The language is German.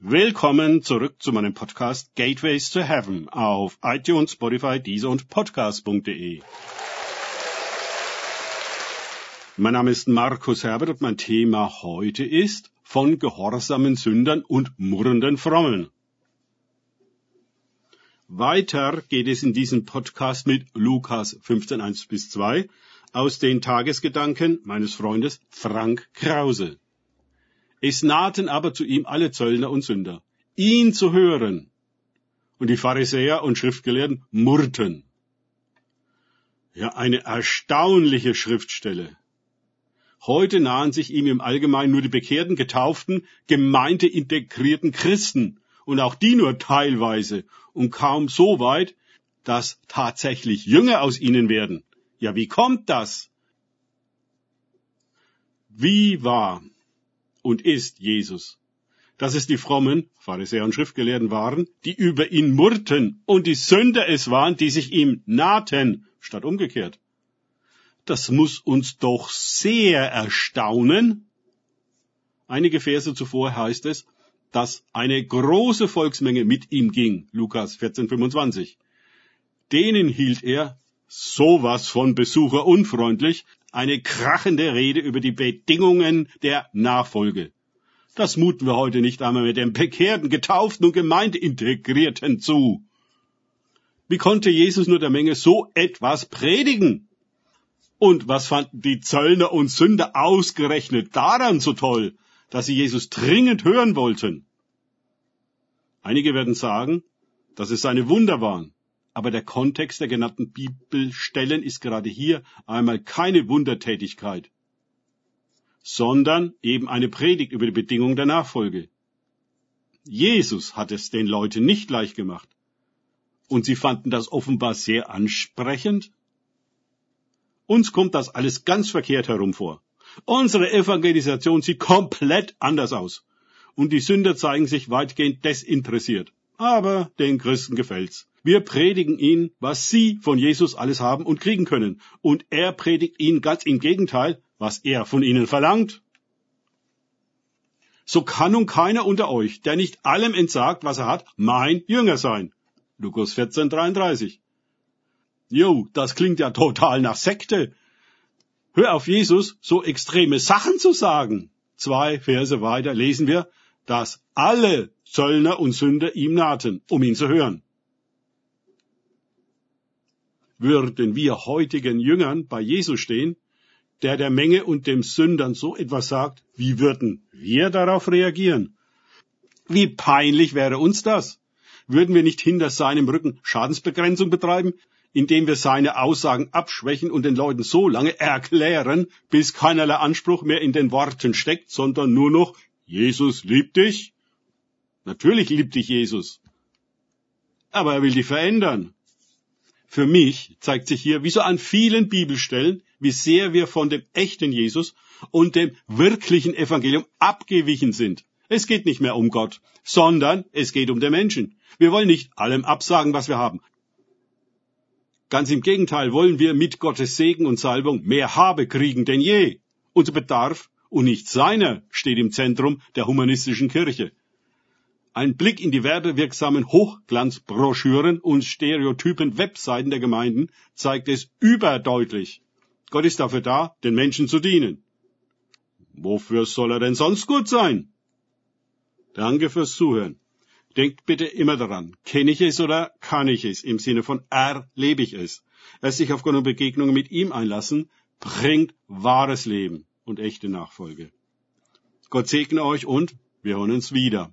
Willkommen zurück zu meinem Podcast Gateways to Heaven auf iTunes, Spotify, Deezer und Podcast.de. Mein Name ist Markus Herbert und mein Thema heute ist von gehorsamen Sündern und murrenden Frommen. Weiter geht es in diesem Podcast mit Lukas 15, 1 bis 2 aus den Tagesgedanken meines Freundes Frank Krause. Es nahten aber zu ihm alle Zöllner und Sünder, ihn zu hören. Und die Pharisäer und Schriftgelehrten murrten. Ja, eine erstaunliche Schriftstelle. Heute nahen sich ihm im Allgemeinen nur die bekehrten, getauften, gemeindeintegrierten Christen und auch die nur teilweise und kaum so weit, dass tatsächlich Jünger aus ihnen werden. Ja, wie kommt das? Wie war und ist Jesus? Dass es die frommen Pharisäer und Schriftgelehrten waren, die über ihn murrten und die Sünder es waren, die sich ihm nahten, statt umgekehrt. Das muss uns doch sehr erstaunen. Einige Verse zuvor heißt es, dass eine große Volksmenge mit ihm ging, Lukas 14,25. Denen hielt er sowas von Besucher unfreundlich, eine krachende Rede über die Bedingungen der Nachfolge. Das muten wir heute nicht einmal mit dem bekehrten, getauften und Gemeindeintegrierten zu. Wie konnte Jesus nur der Menge so etwas predigen? Und was fanden die Zöllner und Sünder ausgerechnet daran so toll, dass sie Jesus dringend hören wollten? Einige werden sagen, dass es seine Wunder waren. Aber der Kontext der genannten Bibelstellen ist gerade hier einmal keine Wundertätigkeit, sondern eben eine Predigt über die Bedingungen der Nachfolge. Jesus hat es den Leuten nicht leicht gemacht. Und sie fanden das offenbar sehr ansprechend uns kommt das alles ganz verkehrt herum vor. Unsere Evangelisation sieht komplett anders aus. Und die Sünder zeigen sich weitgehend desinteressiert. Aber den Christen gefällt's. Wir predigen ihnen, was sie von Jesus alles haben und kriegen können. Und er predigt ihnen ganz im Gegenteil, was er von ihnen verlangt. So kann nun keiner unter euch, der nicht allem entsagt, was er hat, mein Jünger sein. Lukas 14, 33. Jo, das klingt ja total nach Sekte. Hör auf Jesus, so extreme Sachen zu sagen. Zwei Verse weiter lesen wir, dass alle Zöllner und Sünder ihm nahten, um ihn zu hören. Würden wir heutigen Jüngern bei Jesus stehen, der der Menge und dem Sündern so etwas sagt, wie würden wir darauf reagieren? Wie peinlich wäre uns das? Würden wir nicht hinter seinem Rücken Schadensbegrenzung betreiben? indem wir seine Aussagen abschwächen und den Leuten so lange erklären, bis keinerlei Anspruch mehr in den Worten steckt, sondern nur noch Jesus liebt dich. Natürlich liebt dich Jesus. Aber er will dich verändern. Für mich zeigt sich hier, wie so an vielen Bibelstellen, wie sehr wir von dem echten Jesus und dem wirklichen Evangelium abgewichen sind. Es geht nicht mehr um Gott, sondern es geht um den Menschen. Wir wollen nicht allem absagen, was wir haben. Ganz im Gegenteil wollen wir mit Gottes Segen und Salbung mehr Habe kriegen denn je. Unser Bedarf und nicht seiner steht im Zentrum der humanistischen Kirche. Ein Blick in die werbewirksamen Hochglanzbroschüren und stereotypen Webseiten der Gemeinden zeigt es überdeutlich. Gott ist dafür da, den Menschen zu dienen. Wofür soll er denn sonst gut sein? Danke fürs Zuhören. Denkt bitte immer daran, kenne ich es oder kann ich es? Im Sinne von erlebe ich es. Es sich aufgrund von Begegnungen mit ihm einlassen, bringt wahres Leben und echte Nachfolge. Gott segne euch und wir hören uns wieder.